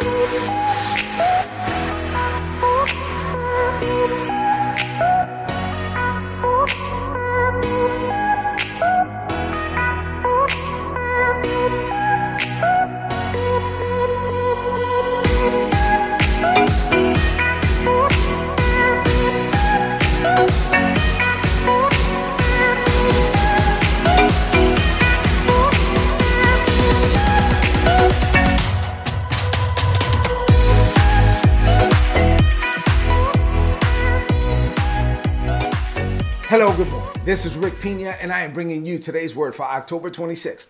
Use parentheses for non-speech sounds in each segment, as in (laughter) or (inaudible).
Good morning. This is Rick Pina, and I am bringing you today's word for October 26th,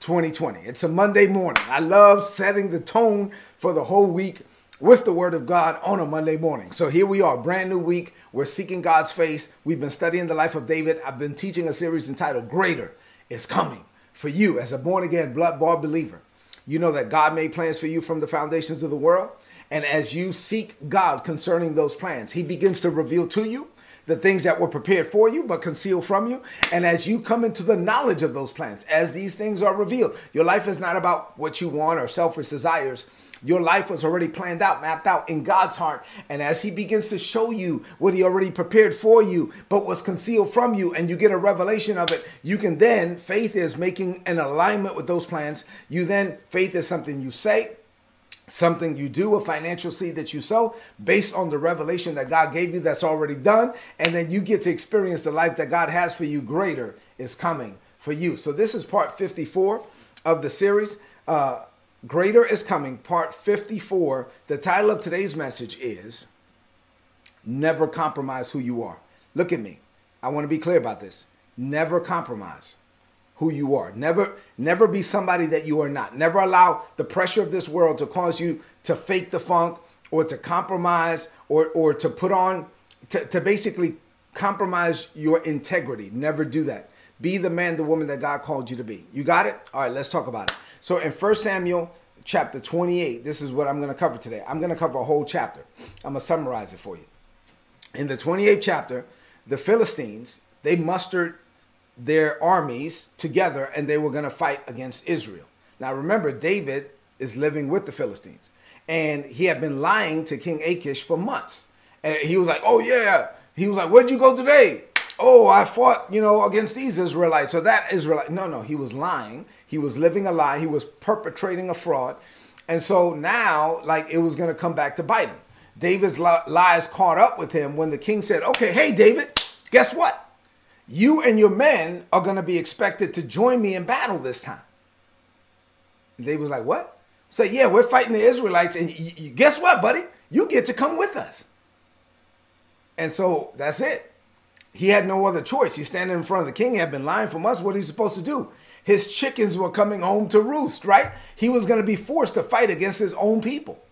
2020. It's a Monday morning. I love setting the tone for the whole week with the word of God on a Monday morning. So here we are, brand new week. We're seeking God's face. We've been studying the life of David. I've been teaching a series entitled Greater is Coming for you as a born again, blood bought believer. You know that God made plans for you from the foundations of the world. And as you seek God concerning those plans, He begins to reveal to you the things that were prepared for you but concealed from you. And as you come into the knowledge of those plans, as these things are revealed, your life is not about what you want or selfish desires. Your life was already planned out, mapped out in God's heart. And as He begins to show you what He already prepared for you, but was concealed from you, and you get a revelation of it, you can then, faith is making an alignment with those plans. You then, faith is something you say, something you do, a financial seed that you sow based on the revelation that God gave you that's already done. And then you get to experience the life that God has for you. Greater is coming for you. So this is part 54 of the series. Uh, Greater is coming, part 54. The title of today's message is Never Compromise Who You Are. Look at me. I want to be clear about this. Never compromise who you are. Never never be somebody that you are not. Never allow the pressure of this world to cause you to fake the funk or to compromise or or to put on to, to basically compromise your integrity. Never do that. Be the man, the woman that God called you to be. You got it? All right, let's talk about it. So in 1 Samuel chapter 28, this is what I'm going to cover today. I'm going to cover a whole chapter. I'm going to summarize it for you. In the 28th chapter, the Philistines, they mustered their armies together and they were going to fight against Israel. Now remember, David is living with the Philistines and he had been lying to King Achish for months. And he was like, Oh, yeah. He was like, Where'd you go today? Oh, I fought, you know, against these Israelites. So that Israelite, no, no, he was lying. He was living a lie. He was perpetrating a fraud. And so now, like, it was going to come back to bite him. David's lies caught up with him when the king said, Okay, hey, David, guess what? You and your men are going to be expected to join me in battle this time. David was like, what? So, yeah, we're fighting the Israelites. And y- y- guess what, buddy? You get to come with us. And so that's it. He had no other choice. He's standing in front of the king. He had been lying from us. What he's supposed to do? His chickens were coming home to roost, right? He was going to be forced to fight against his own people.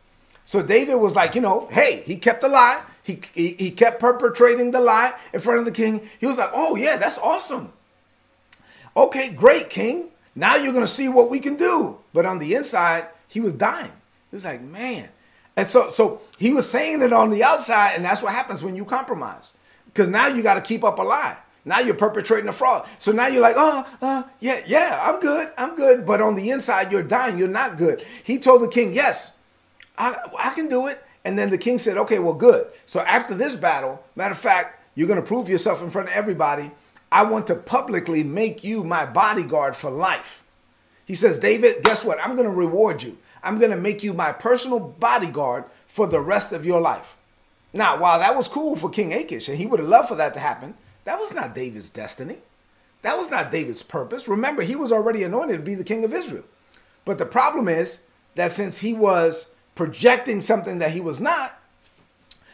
So David was like, you know, hey, he kept the lie. He, he, he kept perpetrating the lie in front of the king. He was like, oh, yeah, that's awesome. Okay, great, king. Now you're going to see what we can do. But on the inside, he was dying. He was like, man. And so, so he was saying it on the outside, and that's what happens when you compromise. Because now you got to keep up a lie. Now you're perpetrating a fraud. So now you're like, oh, uh, yeah, yeah, I'm good, I'm good. But on the inside, you're dying. You're not good. He told the king, yes, I, I can do it. And then the king said, okay, well, good. So after this battle, matter of fact, you're going to prove yourself in front of everybody. I want to publicly make you my bodyguard for life. He says, David, guess what? I'm going to reward you. I'm going to make you my personal bodyguard for the rest of your life. Now, while that was cool for King Achish, and he would have loved for that to happen, that was not David's destiny. That was not David's purpose. Remember, he was already anointed to be the king of Israel. But the problem is that since he was projecting something that he was not,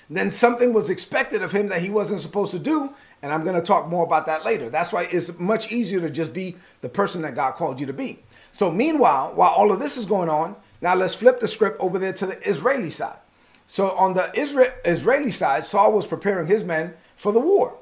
then something was expected of him that he wasn't supposed to do. And I'm going to talk more about that later. That's why it's much easier to just be the person that God called you to be. So, meanwhile, while all of this is going on, now let's flip the script over there to the Israeli side. So, on the Israel, Israeli side, Saul was preparing his men for the war.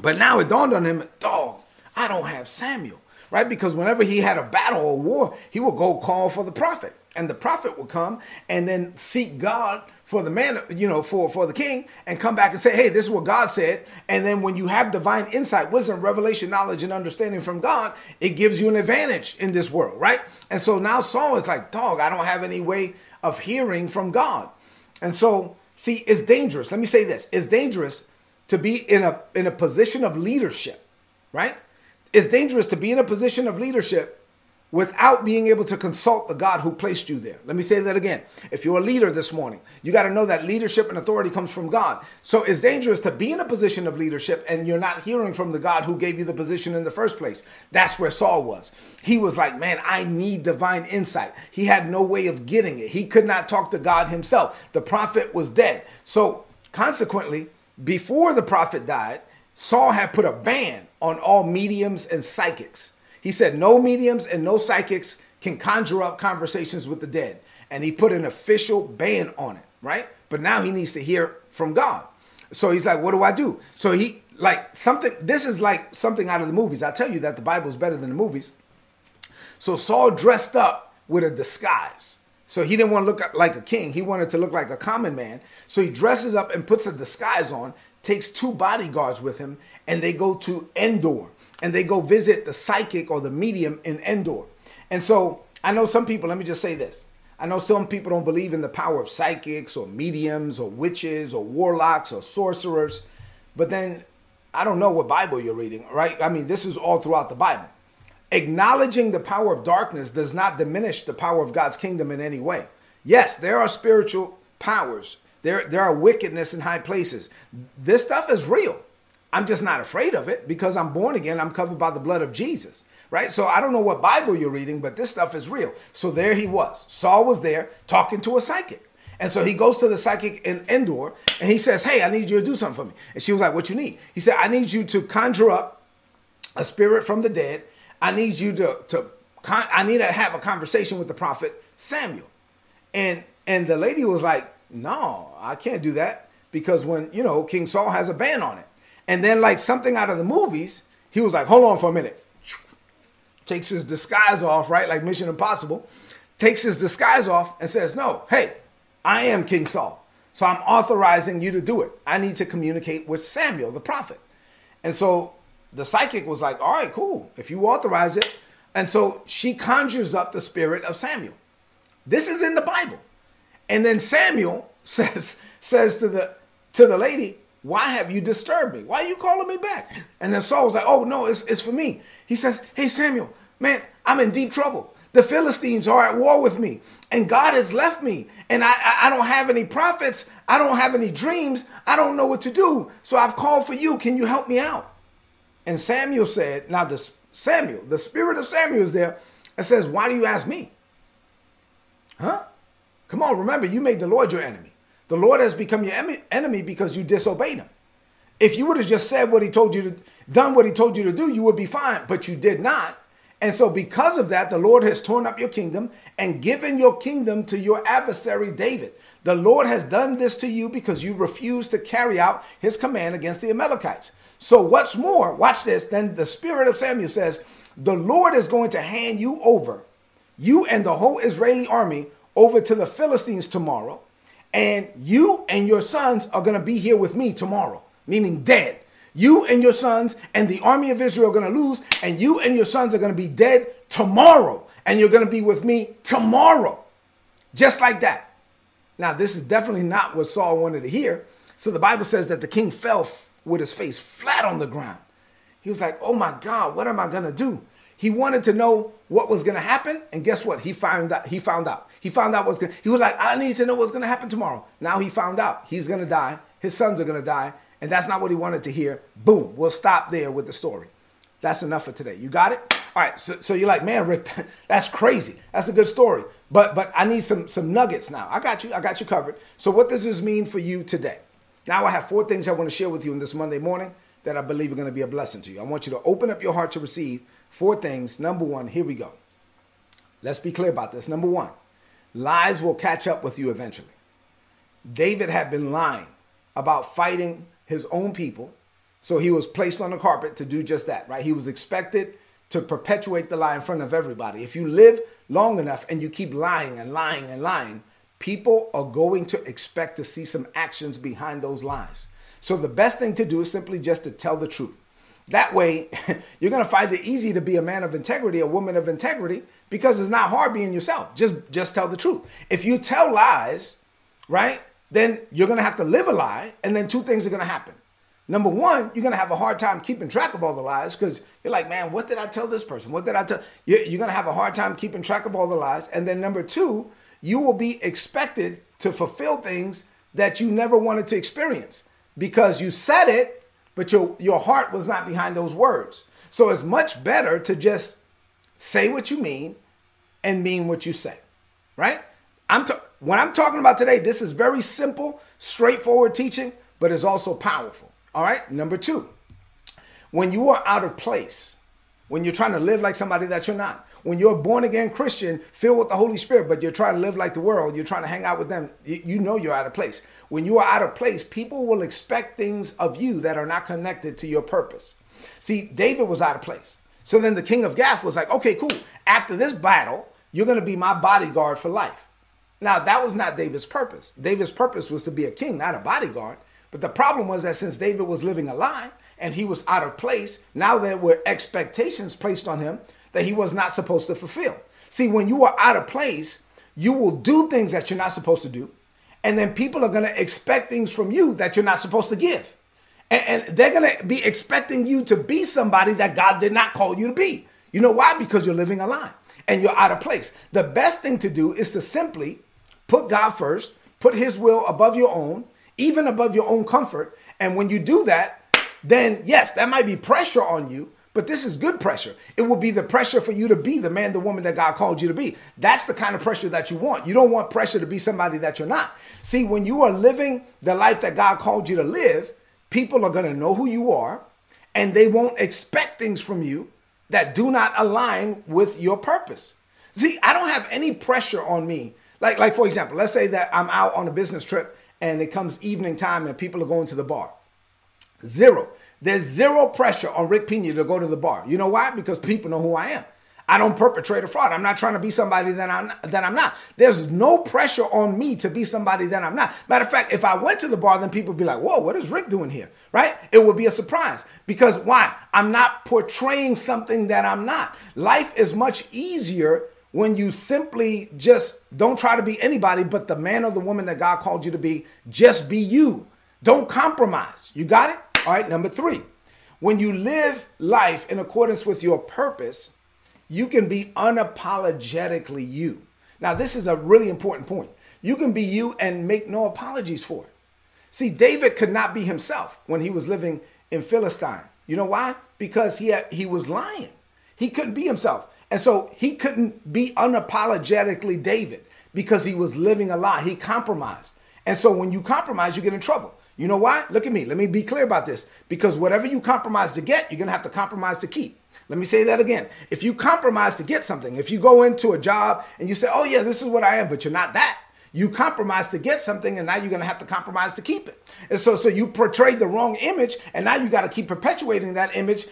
But now it dawned on him, dog, I don't have Samuel. Right? Because whenever he had a battle or war, he would go call for the prophet, and the prophet would come and then seek God for the man, you know, for for the king, and come back and say, "Hey, this is what God said." And then when you have divine insight, wisdom, revelation, knowledge, and understanding from God, it gives you an advantage in this world, right? And so now Saul is like, "Dog, I don't have any way of hearing from God," and so see, it's dangerous. Let me say this: it's dangerous to be in a in a position of leadership, right? It's dangerous to be in a position of leadership without being able to consult the God who placed you there. Let me say that again. If you're a leader this morning, you got to know that leadership and authority comes from God. So it's dangerous to be in a position of leadership and you're not hearing from the God who gave you the position in the first place. That's where Saul was. He was like, man, I need divine insight. He had no way of getting it. He could not talk to God himself. The prophet was dead. So consequently, before the prophet died, Saul had put a ban on all mediums and psychics. He said no mediums and no psychics can conjure up conversations with the dead. And he put an official ban on it, right? But now he needs to hear from God. So he's like, what do I do? So he, like, something, this is like something out of the movies. I tell you that the Bible is better than the movies. So Saul dressed up with a disguise. So he didn't want to look like a king. He wanted to look like a common man. So he dresses up and puts a disguise on, takes two bodyguards with him, and they go to Endor and they go visit the psychic or the medium in Endor. And so I know some people, let me just say this. I know some people don't believe in the power of psychics or mediums or witches or warlocks or sorcerers, but then I don't know what Bible you're reading, right? I mean, this is all throughout the Bible. Acknowledging the power of darkness does not diminish the power of God's kingdom in any way. Yes, there are spiritual powers. There, there are wickedness in high places. This stuff is real. I'm just not afraid of it because I'm born again. I'm covered by the blood of Jesus, right? So I don't know what Bible you're reading, but this stuff is real. So there he was. Saul was there talking to a psychic. And so he goes to the psychic in Endor and he says, Hey, I need you to do something for me. And she was like, What you need? He said, I need you to conjure up a spirit from the dead. I need you to, to I need to have a conversation with the prophet Samuel. And and the lady was like, No, I can't do that because when you know King Saul has a ban on it. And then, like something out of the movies, he was like, hold on for a minute. Takes his disguise off, right? Like Mission Impossible. Takes his disguise off and says, no, hey, I am King Saul. So I'm authorizing you to do it. I need to communicate with Samuel, the prophet. And so the psychic was like, all right, cool. If you authorize it. And so she conjures up the spirit of Samuel. This is in the Bible. And then Samuel (laughs) says, says to the to the lady, why have you disturbed me? Why are you calling me back? And then Saul was like, Oh, no, it's, it's for me. He says, Hey, Samuel, man, I'm in deep trouble. The Philistines are at war with me, and God has left me, and I, I, I don't have any prophets. I don't have any dreams. I don't know what to do. So I've called for you. Can you help me out? And Samuel said, Now, the Samuel, the spirit of Samuel is there and says, Why do you ask me? Huh? Come on, remember, you made the Lord your enemy. The Lord has become your enemy because you disobeyed him. If you would have just said what he told you to done what he told you to do, you would be fine, but you did not. And so because of that, the Lord has torn up your kingdom and given your kingdom to your adversary David. The Lord has done this to you because you refused to carry out his command against the Amalekites. So what's more, watch this, then the spirit of Samuel says, the Lord is going to hand you over, you and the whole Israeli army, over to the Philistines tomorrow and you and your sons are going to be here with me tomorrow, meaning dead. You and your sons and the army of Israel are going to lose, and you and your sons are going to be dead tomorrow, and you're going to be with me tomorrow. Just like that. Now, this is definitely not what Saul wanted to hear. So the Bible says that the king fell with his face flat on the ground. He was like, Oh my God, what am I going to do? He wanted to know what was going to happen, and guess what? He found out. He found out. He found out what's going. He was like, I need to know what's going to happen tomorrow. Now he found out he's going to die. His sons are going to die, and that's not what he wanted to hear. Boom. We'll stop there with the story. That's enough for today. You got it? All right. So, so you're like, man, Rick, (laughs) that's crazy. That's a good story. But but I need some some nuggets now. I got you. I got you covered. So what does this mean for you today? Now I have four things I want to share with you in this Monday morning that I believe are going to be a blessing to you. I want you to open up your heart to receive Four things. Number one, here we go. Let's be clear about this. Number one, lies will catch up with you eventually. David had been lying about fighting his own people, so he was placed on the carpet to do just that, right? He was expected to perpetuate the lie in front of everybody. If you live long enough and you keep lying and lying and lying, people are going to expect to see some actions behind those lies. So the best thing to do is simply just to tell the truth. That way, (laughs) you're going to find it easy to be a man of integrity, a woman of integrity, because it's not hard being yourself. Just just tell the truth. If you tell lies, right, then you're going to have to live a lie, and then two things are going to happen. Number one, you're going to have a hard time keeping track of all the lies because you're like, man, what did I tell this person? What did I tell? You're going to have a hard time keeping track of all the lies. And then number two, you will be expected to fulfill things that you never wanted to experience because you said it, but your, your heart was not behind those words. So it's much better to just say what you mean and mean what you say, right? I'm ta- when I'm talking about today, this is very simple, straightforward teaching, but it's also powerful. All right. Number two, when you are out of place, when you're trying to live like somebody that you're not, when you're a born again Christian filled with the Holy Spirit, but you're trying to live like the world, you're trying to hang out with them, you know you're out of place. When you are out of place, people will expect things of you that are not connected to your purpose. See, David was out of place. So then the king of Gath was like, okay, cool. After this battle, you're going to be my bodyguard for life. Now, that was not David's purpose. David's purpose was to be a king, not a bodyguard. But the problem was that since David was living a lie and he was out of place, now there were expectations placed on him that he was not supposed to fulfill. See, when you are out of place, you will do things that you're not supposed to do. And then people are going to expect things from you that you're not supposed to give. And, and they're going to be expecting you to be somebody that God did not call you to be. You know why? Because you're living a lie and you're out of place. The best thing to do is to simply put God first, put his will above your own, even above your own comfort. And when you do that, then yes, that might be pressure on you, but this is good pressure. It will be the pressure for you to be the man, the woman that God called you to be. That's the kind of pressure that you want. You don't want pressure to be somebody that you're not. See, when you are living the life that God called you to live, people are going to know who you are and they won't expect things from you that do not align with your purpose. See, I don't have any pressure on me. Like, like for example, let's say that I'm out on a business trip and it comes evening time and people are going to the bar. Zero. There's zero pressure on Rick Pina to go to the bar. You know why? Because people know who I am. I don't perpetrate a fraud. I'm not trying to be somebody that I'm not, that I'm not. There's no pressure on me to be somebody that I'm not. Matter of fact, if I went to the bar, then people would be like, "Whoa, what is Rick doing here?" Right? It would be a surprise because why? I'm not portraying something that I'm not. Life is much easier when you simply just don't try to be anybody but the man or the woman that God called you to be. Just be you. Don't compromise. You got it? All right, number three. When you live life in accordance with your purpose, you can be unapologetically you. Now, this is a really important point. You can be you and make no apologies for it. See, David could not be himself when he was living in Philistine. You know why? Because he had, he was lying. He couldn't be himself. And so he couldn't be unapologetically David because he was living a lie. He compromised. And so when you compromise, you get in trouble. You know why? Look at me. Let me be clear about this. Because whatever you compromise to get, you're going to have to compromise to keep. Let me say that again. If you compromise to get something, if you go into a job and you say, oh, yeah, this is what I am, but you're not that, you compromise to get something and now you're going to have to compromise to keep it. And so, so you portrayed the wrong image and now you got to keep perpetuating that image.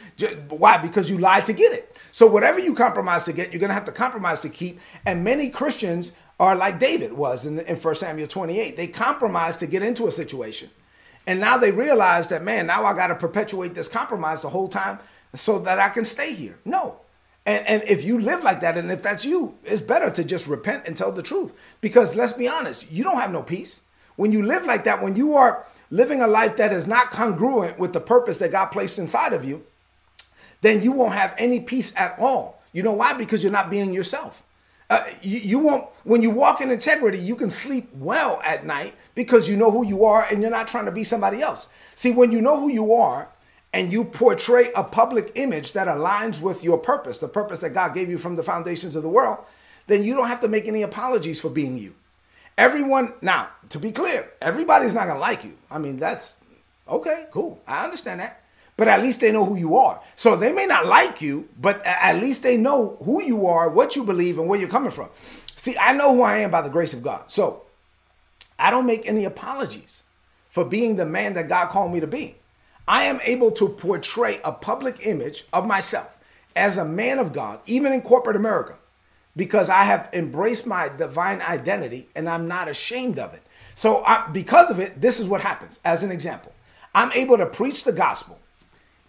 Why? Because you lied to get it. So whatever you compromise to get, you're going to have to compromise to keep. And many Christians are like David was in, in 1 Samuel 28. They compromised to get into a situation. And now they realize that, man, now I got to perpetuate this compromise the whole time so that I can stay here. No. And, and if you live like that, and if that's you, it's better to just repent and tell the truth. Because let's be honest, you don't have no peace. When you live like that, when you are living a life that is not congruent with the purpose that God placed inside of you, then you won't have any peace at all. You know why? Because you're not being yourself. Uh, you, you, won't, when you walk in integrity, you can sleep well at night because you know who you are and you're not trying to be somebody else. See, when you know who you are and you portray a public image that aligns with your purpose, the purpose that God gave you from the foundations of the world, then you don't have to make any apologies for being you. Everyone, now, to be clear, everybody's not to like you. I mean, that's okay, cool. I understand that. But at least they know who you are. So they may not like you, but at least they know who you are, what you believe, and where you're coming from. See, I know who I am by the grace of God. So I don't make any apologies for being the man that God called me to be. I am able to portray a public image of myself. as a man of God, even in corporate America, because I have embraced my divine identity and I'm not ashamed of it. So, I, because of it, this is what happens. As an example, I'm able to preach the gospel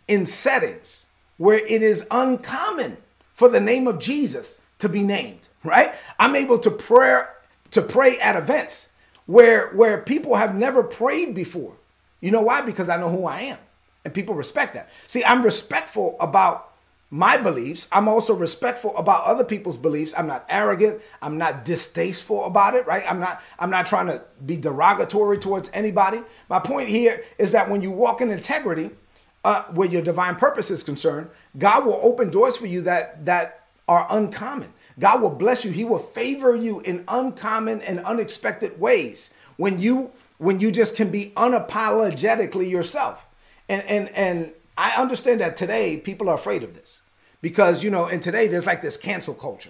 in settings where it is uncommon for the name of Jesus to be named, right? I'm able to pray to pray at events where where people have never prayed before. You know why? Because I know who I am. And people respect that. See, I'm respectful about my beliefs. I'm also respectful about other people's beliefs. I'm not arrogant. I'm not distasteful about it, right? I'm not I'm not trying to be derogatory towards anybody. My point here is that when you walk in integrity, uh, where your divine purpose is concerned, God will open doors for you that that are uncommon. God will bless you. He will favor you in uncommon and unexpected ways when you when you just can be unapologetically yourself. And and and I understand that today people are afraid of this because you know, and today there's like this cancel culture.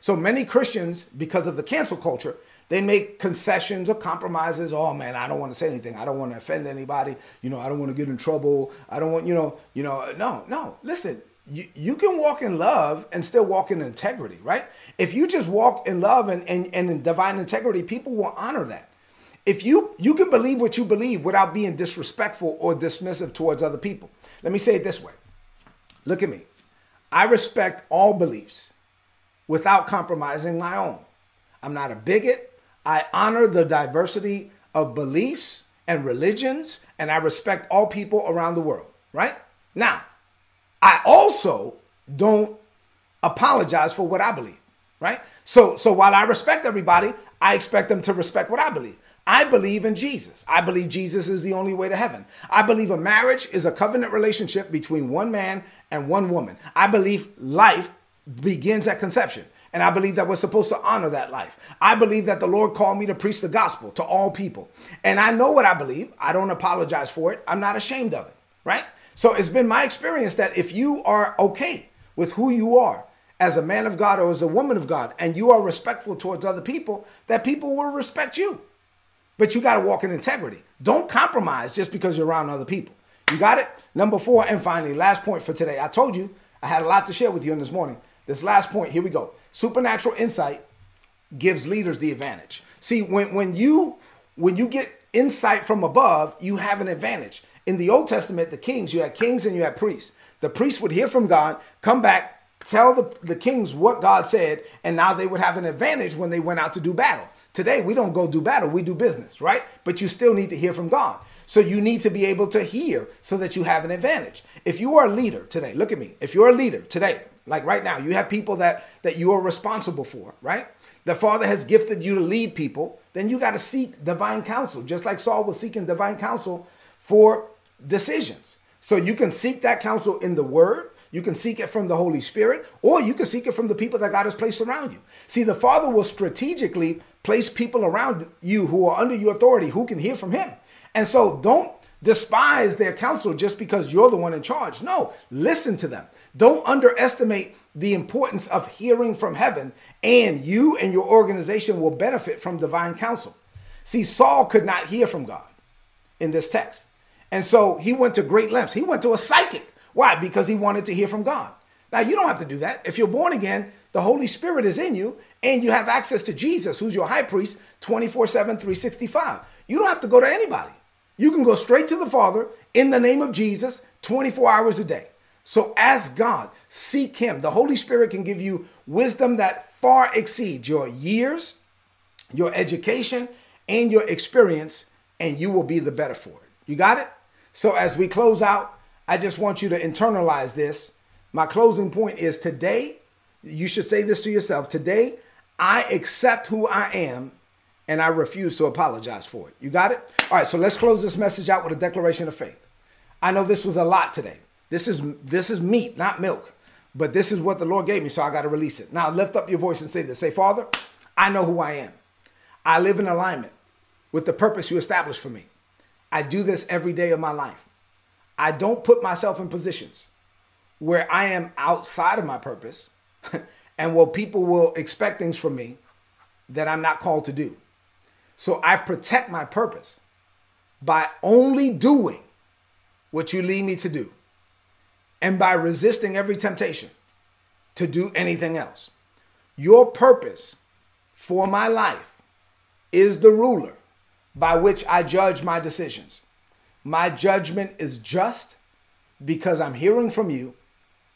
So many Christians, because of the cancel culture, they make concessions or compromises. Oh man, I don't want to say anything. I don't want to offend anybody. You know, I don't want to get in trouble. I don't want, you know, you know, no, no. Listen, you, you can walk in love and still walk in integrity, right? If you just walk in love and, and, and in divine integrity, people will honor that. If you you can believe what you believe without being disrespectful or dismissive towards other people. Let me say it this way. Look at me. I respect all beliefs without compromising my own. I'm not a bigot. I honor the diversity of beliefs and religions, and I respect all people around the world, right? Now, I also don't apologize for what I believe, right? So, so while I respect everybody, I expect them to respect what I believe. I believe in Jesus. I believe Jesus is the only way to heaven. I believe a marriage is a covenant relationship between one man and one woman. I believe life begins at conception. And I believe that we're supposed to honor that life. I believe that the Lord called me to preach the gospel to all people. And I know what I believe. I don't apologize for it. I'm not ashamed of it, right? So it's been my experience that if you are okay with who you are as a man of God or as a woman of God, and you are respectful towards other people, that people will respect you. But you got to walk in integrity. Don't compromise just because you're around other people. You got it? Number four, and finally, last point for today. I told you I had a lot to share with you in this morning. This last point, here we go. Supernatural insight gives leaders the advantage. See, when, when you when you get insight from above, you have an advantage. In the Old Testament, the kings, you had kings and you had priests. The priests would hear from God, come back, tell the, the kings what God said, and now they would have an advantage when they went out to do battle. Today, we don't go do battle, we do business, right? But you still need to hear from God. So you need to be able to hear so that you have an advantage. If you are a leader today, look at me. If you're a leader today, like right now, you have people that that you are responsible for, right? The Father has gifted you to lead people, then you got to seek divine counsel, just like Saul was seeking divine counsel for decisions. So you can seek that counsel in the word, you can seek it from the Holy Spirit, or you can seek it from the people that God has placed around you. See, the Father will strategically place people around you who are under your authority who can hear from Him. And so don't despise their counsel just because you're the one in charge. No, listen to them. Don't underestimate the importance of hearing from heaven, and you and your organization will benefit from divine counsel. See, Saul could not hear from God in this text. And so he went to great lengths. He went to a psychic. Why? Because he wanted to hear from God. Now, you don't have to do that. If you're born again, the Holy Spirit is in you, and you have access to Jesus, who's your high priest 24 7, 365. You don't have to go to anybody. You can go straight to the Father in the name of Jesus 24 hours a day. So ask God, seek Him. The Holy Spirit can give you wisdom that far exceeds your years, your education, and your experience, and you will be the better for it. You got it? So as we close out, I just want you to internalize this. My closing point is today, you should say this to yourself today, I accept who I am and I refuse to apologize for it. You got it? All right, so let's close this message out with a declaration of faith. I know this was a lot today. This is this is meat, not milk. But this is what the Lord gave me, so I got to release it. Now lift up your voice and say this. Say, Father, I know who I am. I live in alignment with the purpose you established for me. I do this every day of my life. I don't put myself in positions where I am outside of my purpose (laughs) and where people will expect things from me that I'm not called to do. So I protect my purpose by only doing what you lead me to do and by resisting every temptation to do anything else. Your purpose for my life is the ruler by which I judge my decisions. My judgment is just because I'm hearing from you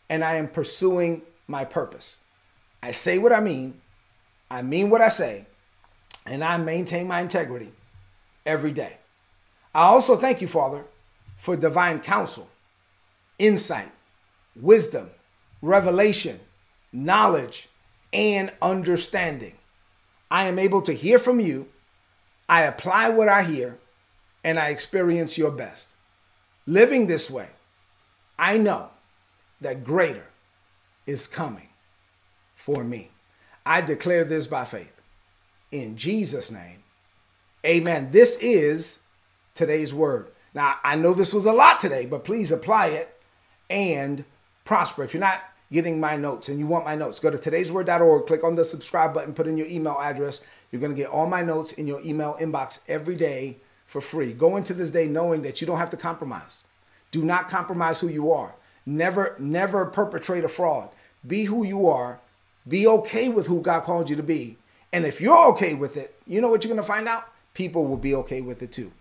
and I am pursuing my purpose. I say what I mean, I mean what I say, and I maintain my integrity every day. I also thank you, Father, for divine counsel, insight, wisdom, revelation, knowledge, and understanding. I am able to hear from you, I apply what I hear, and I experience your best. Living this way, I know that greater is coming for me. I declare this by faith. In Jesus' name, amen. This is today's word. Now, I know this was a lot today, but please apply it and prosper. If you're not getting my notes and you want my notes, go to today'sword.org, click on the subscribe button, put in your email address. You're going to get all my notes in your email inbox every day for free. Go into this day knowing that you don't have to compromise. Do not compromise who you are. Never, never perpetrate a fraud. Be who you are. Be okay with who God called you to be. And if you're okay with it, you know what you're going to find out? People will be okay with it too.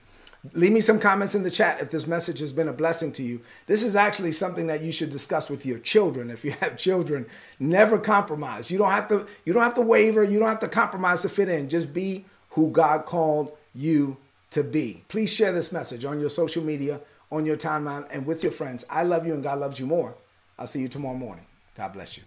Leave me some comments in the chat if this message has been a blessing to you. This is actually something that you should discuss with your children. If you have children, never compromise. You don't have to you don't have to waver, you don't have to compromise to fit in. Just be who God called you to be. Please share this message on your social media, on your timeline and with your friends. I love you and God loves you more. I'll see you tomorrow morning. God bless you.